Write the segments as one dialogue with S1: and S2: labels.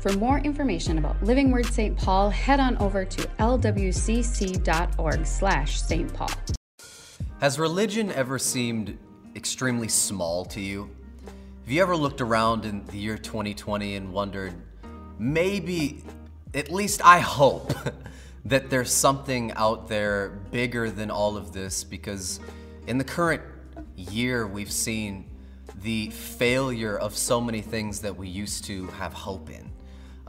S1: For more information about Living Word St. Paul, head on over to lwcc.org slash St. Paul.
S2: Has religion ever seemed extremely small to you? Have you ever looked around in the year 2020 and wondered, maybe, at least I hope, that there's something out there bigger than all of this? Because in the current year, we've seen the failure of so many things that we used to have hope in.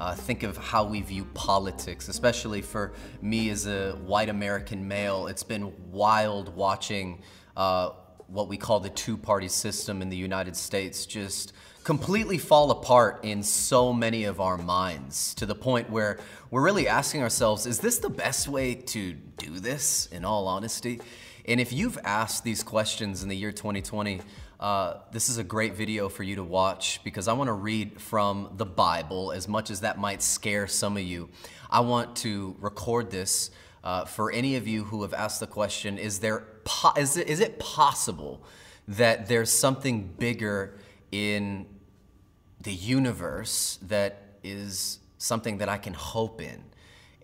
S2: Uh, think of how we view politics, especially for me as a white American male. It's been wild watching uh, what we call the two party system in the United States just completely fall apart in so many of our minds to the point where we're really asking ourselves is this the best way to do this, in all honesty? And if you've asked these questions in the year 2020, uh, this is a great video for you to watch because I want to read from the Bible as much as that might scare some of you. I want to record this uh, for any of you who have asked the question is, there po- is, it, is it possible that there's something bigger in the universe that is something that I can hope in?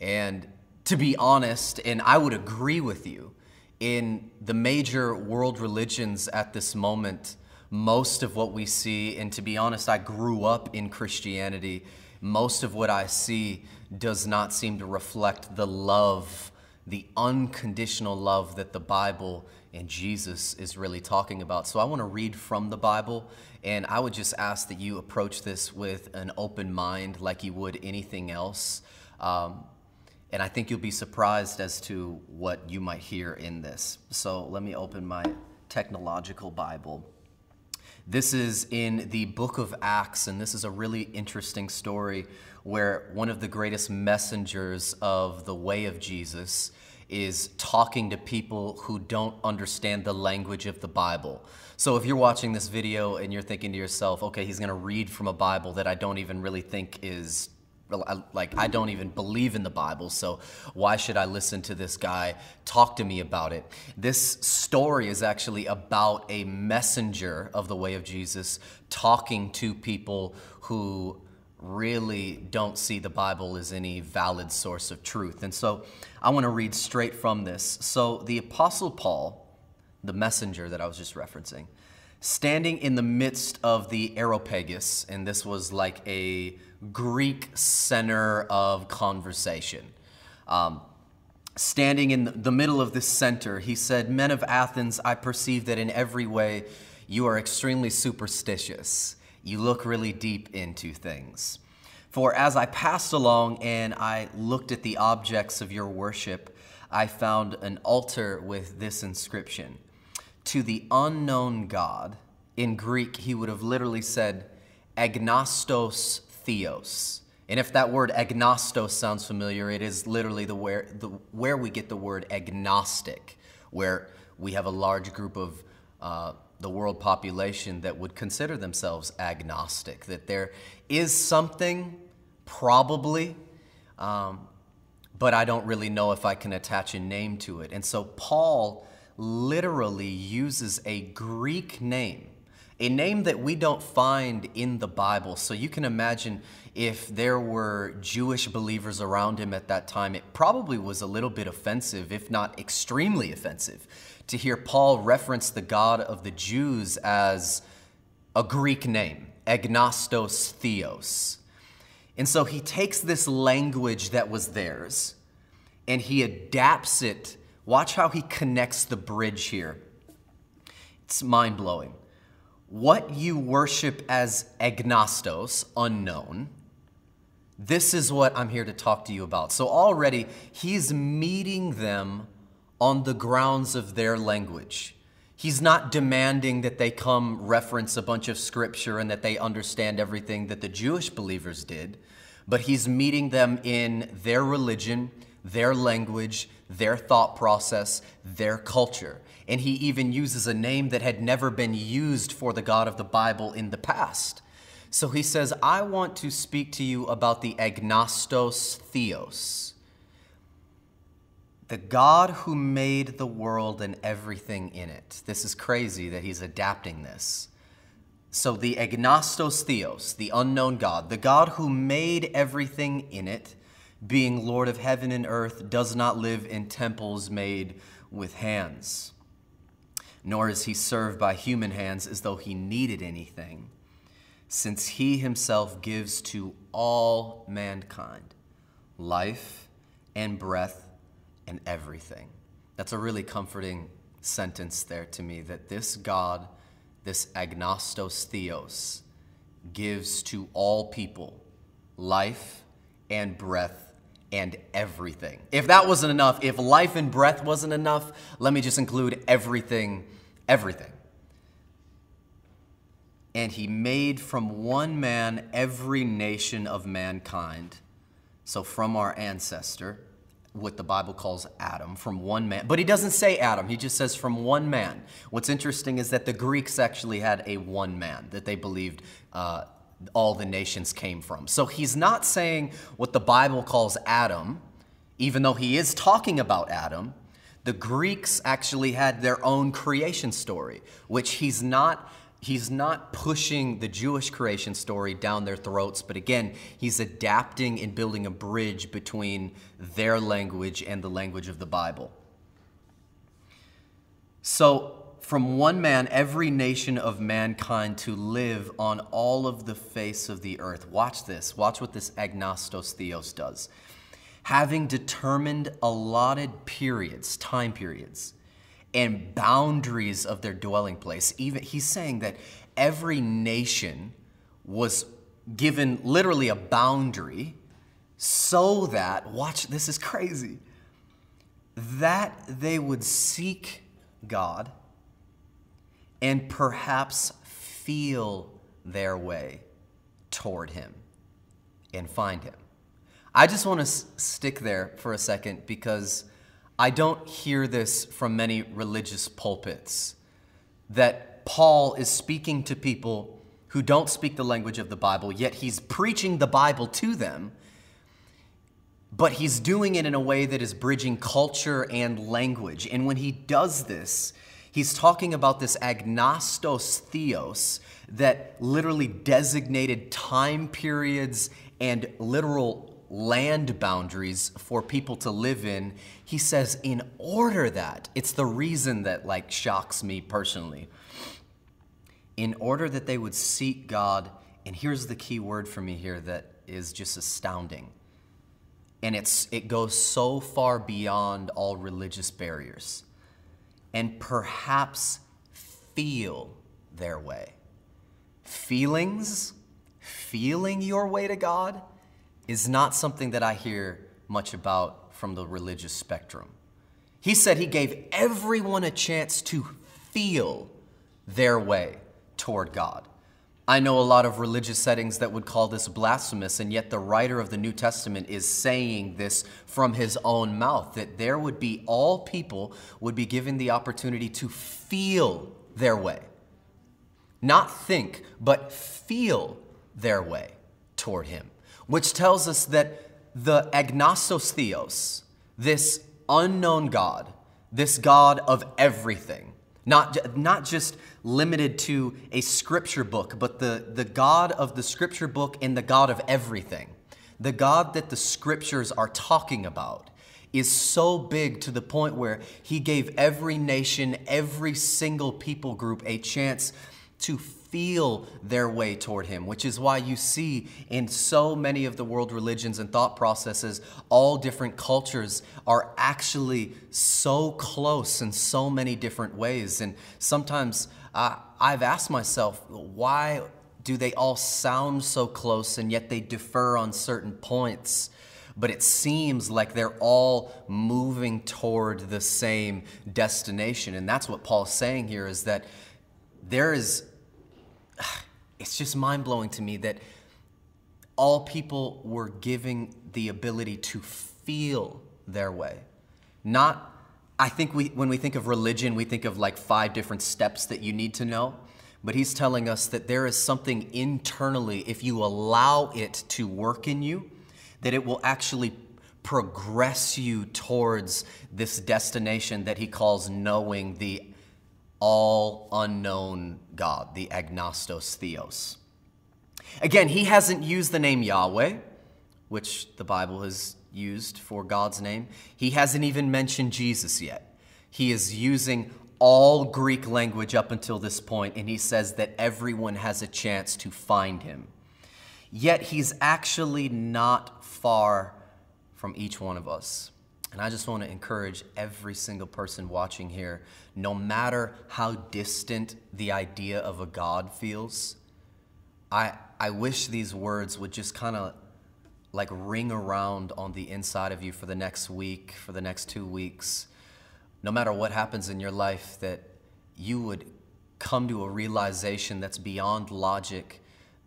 S2: And to be honest, and I would agree with you, in the major world religions at this moment, most of what we see, and to be honest, I grew up in Christianity, most of what I see does not seem to reflect the love, the unconditional love that the Bible and Jesus is really talking about. So I want to read from the Bible, and I would just ask that you approach this with an open mind like you would anything else. Um, and I think you'll be surprised as to what you might hear in this. So let me open my technological Bible. This is in the book of Acts, and this is a really interesting story where one of the greatest messengers of the way of Jesus is talking to people who don't understand the language of the Bible. So if you're watching this video and you're thinking to yourself, okay, he's going to read from a Bible that I don't even really think is like I don't even believe in the Bible, so why should I listen to this guy talk to me about it? This story is actually about a messenger of the way of Jesus talking to people who really don't see the Bible as any valid source of truth. And so I want to read straight from this. So the apostle Paul, the messenger that I was just referencing, standing in the midst of the Areopagus, and this was like a Greek center of conversation. Um, standing in the middle of this center, he said, Men of Athens, I perceive that in every way you are extremely superstitious. You look really deep into things. For as I passed along and I looked at the objects of your worship, I found an altar with this inscription To the unknown God. In Greek, he would have literally said, Agnostos theos. And if that word agnostos sounds familiar, it is literally the where, the, where we get the word agnostic, where we have a large group of uh, the world population that would consider themselves agnostic, that there is something, probably, um, but I don't really know if I can attach a name to it. And so Paul literally uses a Greek name a name that we don't find in the Bible. So you can imagine if there were Jewish believers around him at that time, it probably was a little bit offensive, if not extremely offensive, to hear Paul reference the God of the Jews as a Greek name, agnostos theos. And so he takes this language that was theirs and he adapts it. Watch how he connects the bridge here. It's mind blowing what you worship as agnostos, unknown, this is what I'm here to talk to you about. So already he's meeting them on the grounds of their language. He's not demanding that they come reference a bunch of scripture and that they understand everything that the Jewish believers did, but he's meeting them in their religion, their language, their thought process, their culture. And he even uses a name that had never been used for the God of the Bible in the past. So he says, I want to speak to you about the agnostos theos, the God who made the world and everything in it. This is crazy that he's adapting this. So the agnostos theos, the unknown God, the God who made everything in it, being Lord of heaven and earth, does not live in temples made with hands. Nor is he served by human hands as though he needed anything, since he himself gives to all mankind life and breath and everything. That's a really comforting sentence there to me that this God, this agnostos theos, gives to all people life and breath and everything. If that wasn't enough, if life and breath wasn't enough, let me just include everything, everything. And he made from one man every nation of mankind. So from our ancestor, what the Bible calls Adam, from one man. But he doesn't say Adam, he just says from one man. What's interesting is that the Greeks actually had a one man that they believed uh, all the nations came from. So he's not saying what the Bible calls Adam, even though he is talking about Adam. The Greeks actually had their own creation story, which he's not he's not pushing the Jewish creation story down their throats, but again, he's adapting and building a bridge between their language and the language of the Bible. So, from one man, every nation of mankind to live on all of the face of the earth. Watch this. Watch what this agnostos theos does. Having determined allotted periods, time periods, and boundaries of their dwelling place. Even he's saying that every nation was given literally a boundary so that watch this is crazy that they would seek God and perhaps feel their way toward him and find him. I just want to s- stick there for a second because I don't hear this from many religious pulpits that Paul is speaking to people who don't speak the language of the Bible, yet he's preaching the Bible to them, but he's doing it in a way that is bridging culture and language. And when he does this, he's talking about this agnostos theos that literally designated time periods and literal land boundaries for people to live in. He says, in order that, it's the reason that like shocks me personally. In order that they would seek God, and here's the key word for me here that is just astounding. And it's it goes so far beyond all religious barriers. And perhaps feel their way. Feelings, feeling your way to God is not something that I hear much about from the religious spectrum. He said he gave everyone a chance to feel their way toward God. I know a lot of religious settings that would call this blasphemous, and yet the writer of the New Testament is saying this from his own mouth that there would be all people would be given the opportunity to feel their way. Not think, but feel their way toward him which tells us that the agnostos theos, this unknown God, this God of everything, not, not just limited to a scripture book, but the, the God of the scripture book and the God of everything, the God that the scriptures are talking about is so big to the point where he gave every nation, every single people group a chance to feel their way toward Him, which is why you see in so many of the world religions and thought processes, all different cultures are actually so close in so many different ways. And sometimes uh, I've asked myself, why do they all sound so close and yet they differ on certain points? but it seems like they're all moving toward the same destination. And that's what Paul's saying here is that there is it's just mind blowing to me that all people were giving the ability to feel their way. Not, I think we, when we think of religion, we think of like five different steps that you need to know. But he's telling us that there is something internally, if you allow it to work in you, that it will actually progress you towards this destination that he calls knowing the all unknown God, the agnostos theos. Again, he hasn't used the name Yahweh, which the Bible has used for God's name. He hasn't even mentioned Jesus yet. He is using all Greek language up until this point, and he says that everyone has a chance to find him. Yet he's actually not far from each one of us. And I just want to encourage every single person watching here, no matter how distant the idea of a God feels, I, I wish these words would just kind of like ring around on the inside of you for the next week, for the next two weeks. No matter what happens in your life, that you would come to a realization that's beyond logic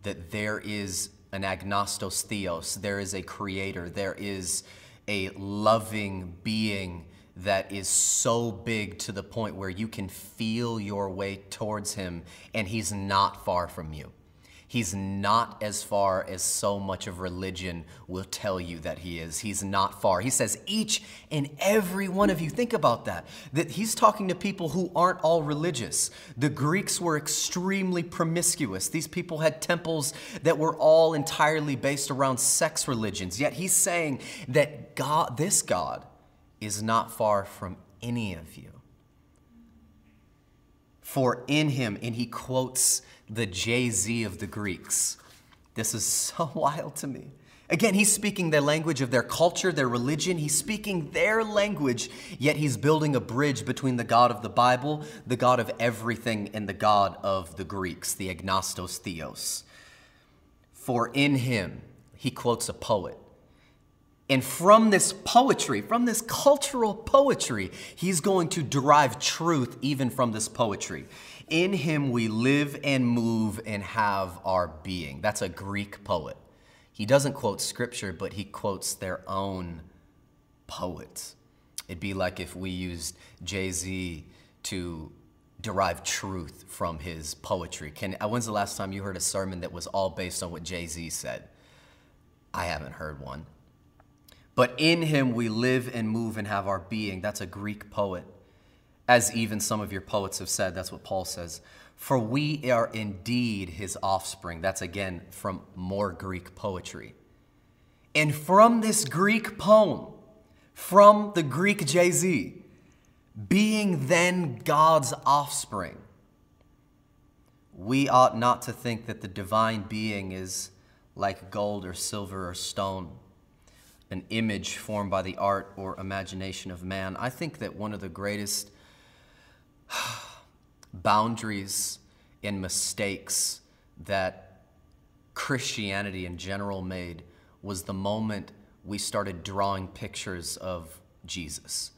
S2: that there is an agnostos theos, there is a creator, there is a loving being that is so big to the point where you can feel your way towards him and he's not far from you. He's not as far as so much of religion will tell you that he is. He's not far. He says, each and every one of you, think about that, that he's talking to people who aren't all religious. The Greeks were extremely promiscuous. These people had temples that were all entirely based around sex religions. Yet he's saying that God, this God, is not far from any of you. For in him, and he quotes the Jay Z of the Greeks. This is so wild to me. Again, he's speaking their language of their culture, their religion. He's speaking their language, yet he's building a bridge between the God of the Bible, the God of everything, and the God of the Greeks, the agnostos theos. For in him, he quotes a poet. And from this poetry, from this cultural poetry, he's going to derive truth even from this poetry. In him we live and move and have our being. That's a Greek poet. He doesn't quote scripture, but he quotes their own poets. It'd be like if we used Jay Z to derive truth from his poetry. Can, uh, when's the last time you heard a sermon that was all based on what Jay Z said? I haven't heard one. But in him we live and move and have our being. That's a Greek poet as even some of your poets have said. That's what Paul says. For we are indeed his offspring. That's again from more Greek poetry. And from this Greek poem, from the Greek Jay Z, being then God's offspring, we ought not to think that the divine being is like gold or silver or stone, an image formed by the art or imagination of man. I think that one of the greatest boundaries and mistakes that Christianity in general made was the moment we started drawing pictures of Jesus.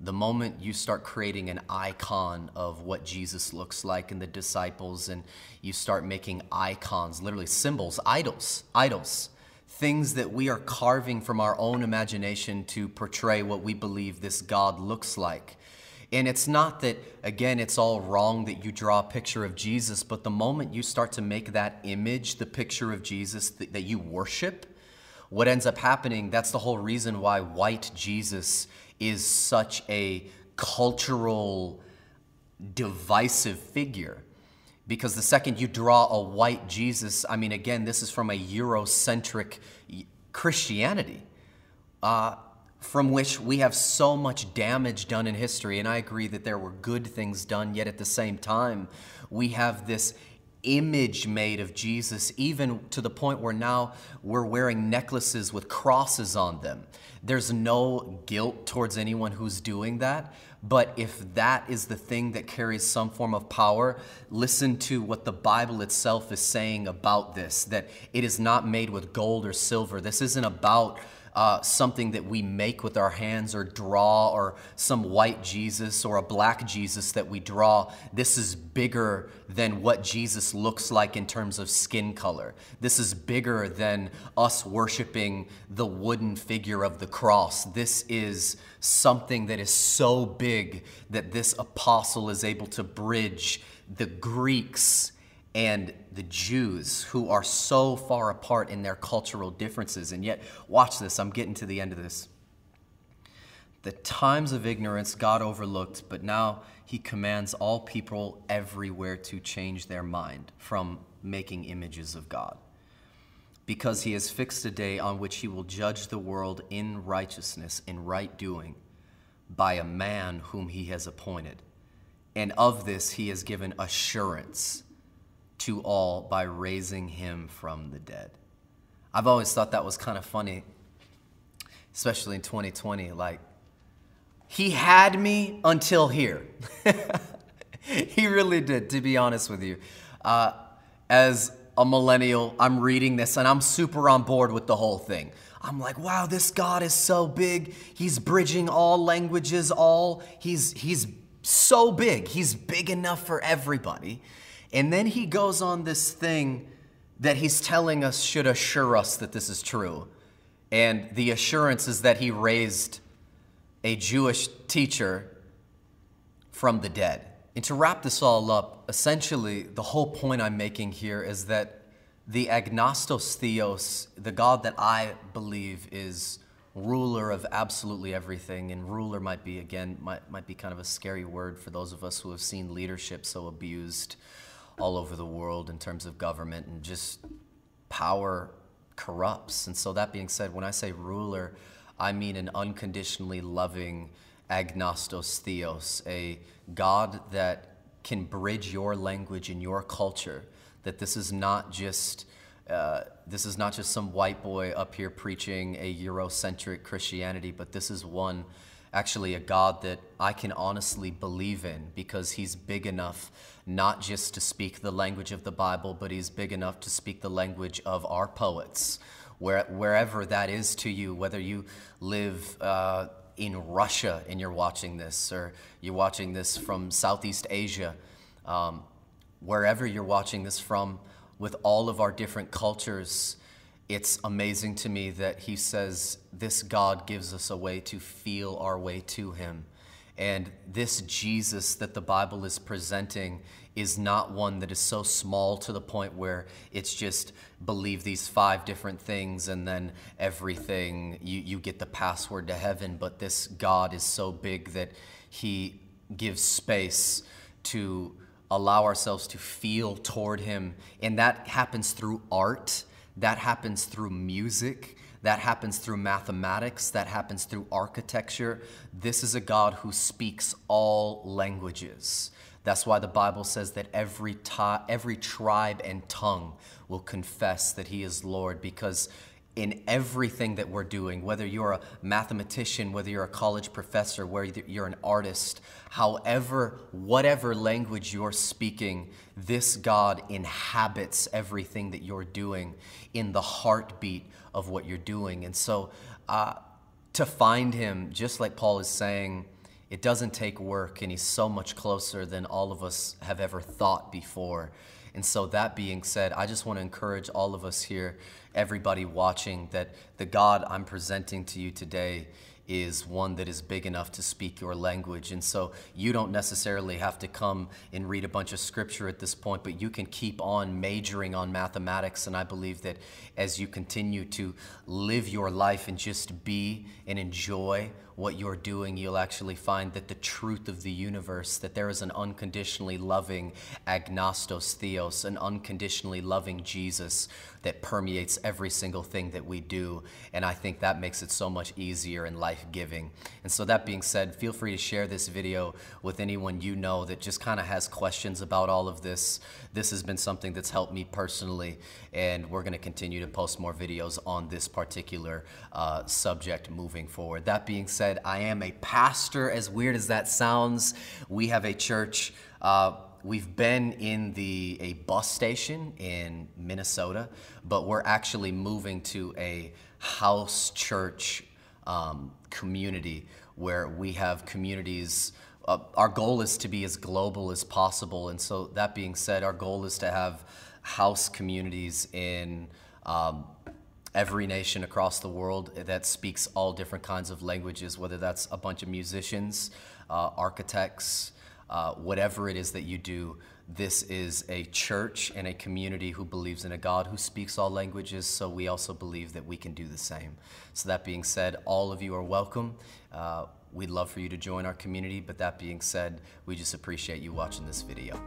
S2: The moment you start creating an icon of what Jesus looks like and the disciples, and you start making icons, literally symbols, idols, idols, things that we are carving from our own imagination to portray what we believe this God looks like. And it's not that, again, it's all wrong that you draw a picture of Jesus, but the moment you start to make that image the picture of Jesus that, you worship, what ends up happening, that's the whole reason why white Jesus is such a cultural, divisive figure. Because the second you draw a white Jesus, I mean, again, this is from a Eurocentric Christianity. Uh, from which we have so much damage done in history. And I agree that there were good things done, yet at the same time, we have this image made of Jesus, even to the point where now we're wearing necklaces with crosses on them. There's no guilt towards anyone who's doing that. But if that is the thing that carries some form of power, listen to what the Bible itself is saying about this that it is not made with gold or silver. This isn't about uh, something that we make with our hands or draw, or some white Jesus or a black Jesus that we draw. This is bigger than what Jesus looks like in terms of skin color. This is bigger than us worshiping the wooden figure of the cross. This is something that is so big that this apostle is able to bridge the Greeks and the Jews who are so far apart in their cultural differences. And yet, watch this, I'm getting to the end of this. The times of ignorance God overlooked, but now he commands all people everywhere to change their mind from making images of God. Because he has fixed a day on which he will judge the world in righteousness, in right doing, by a man whom he has appointed. And of this he has given assurance to all by raising him from the dead. I've always thought that was kind of funny, especially in 2020. Like, he had me until here. he really did, to be honest with you. Uh, as a millennial, I'm reading this and I'm super on board with the whole thing. I'm like, wow, this God is so big. He's bridging all languages, all he's he's so big. He's big enough for everybody. And then he goes on this thing that he's telling us should assure us that this is true. And the assurance is that he raised a Jewish teacher from the dead. And to wrap this all up, essentially, the whole point I'm making here is that the agnostos theos, the God that I believe is ruler of absolutely everything, and ruler might be, again, might, might be kind of a scary word for those of us who have seen leadership so abused all over the world in terms of government and just power corrupts. And so, that being said, when I say ruler, I mean an unconditionally loving agnostos theos, a God that can bridge your language and your culture. That this is not just uh, this is not just some white boy up here preaching a Eurocentric Christianity, but this is one, actually, a God that I can honestly believe in because he's big enough not just to speak the language of the Bible, but he's big enough to speak the language of our poets, where, wherever that is to you, whether you live uh, in Russia and you're watching this, or you're watching this from Southeast Asia, um, wherever you're watching this from, with all of our different cultures, it's amazing to me that he says this God gives us a way to feel our way to him. And this Jesus that the Bible is presenting is not one that is so small to the point where it's just believe these five different things and then everything, you, you get the password to heaven. But this God is so big that he gives space to allow ourselves to feel toward him. And that happens through art, that happens through music. That happens through mathematics, that happens through architecture. This is a God who speaks all languages. That's why the Bible says that every, every tribe and tongue will confess that He is Lord because in everything that we're doing, whether you're a mathematician, whether you're a college professor, whether you're an artist, however, whatever language you're speaking, this God inhabits everything that you're doing in the heartbeat of what you're doing. And so uh, to find Him, just like Paul is saying, it doesn't take work, and he's so much closer than all of us have ever thought before. And so, that being said, I just want to encourage all of us here, everybody watching, that the God I'm presenting to you today is one that is big enough to speak your language. And so you don't necessarily have to come and read a bunch of scripture at this point, but you can keep on majoring on mathematics. And I believe that as you continue to live your life and just be and enjoy what you're doing, you'll actually find that the truth of the universe, that there is an unconditionally loving agnostos theos, an unconditionally loving Jesus that permeates every single thing that we do. And I think that makes it so much easier and life giving. And so, that being said, feel free to share this video with anyone you know that just kind of has questions about all of this. This has been something that's helped me personally, and we're going to continue to post more videos on this particular uh, subject moving forward. That being said, said, I am a pastor, as weird as that sounds. We have a church. Uh, we've been in the a bus station in Minnesota, but we're actually moving to a house church um, community where we have communities. Uh, our goal is to be as global as possible, and so that being said, our goal is to have house communities in. Um, every nation across the world that speaks all different kinds of languages, whether that's a bunch of musicians, uh, architects, uh, whatever it is that you do. This is a church and a community who believes in a God who speaks all languages, so we also believe that we can do the same. So, that being said, all of you are welcome. Uh, we'd love for you to join our community, but that being said, we just appreciate you watching this video.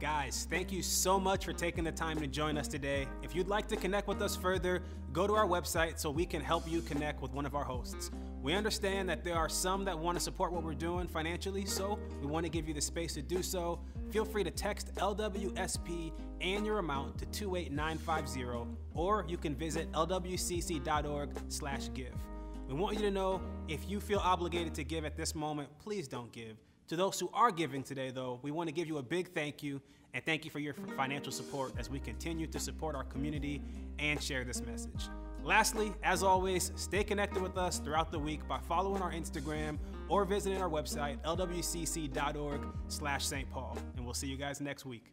S3: Guys, thank you so much for taking the time to join us today. If you'd like to connect with us further, go to our website so we can help you connect with one of our hosts. We understand that there are some that want to support what we're doing financially, so we want to give you the space to do so. Feel free to text LWSP and your amount to 28950, or you can visit lwcc.org/give. We want you to know if you feel obligated to give at this moment, please don't give. To those who are giving today, though, we want to give you a big thank you and thank you for your financial support as we continue to support our community and share this message. Lastly, as always, stay connected with us throughout the week by following our Instagram or visiting our website, lwcc.org slash St. Paul. And we'll see you guys next week.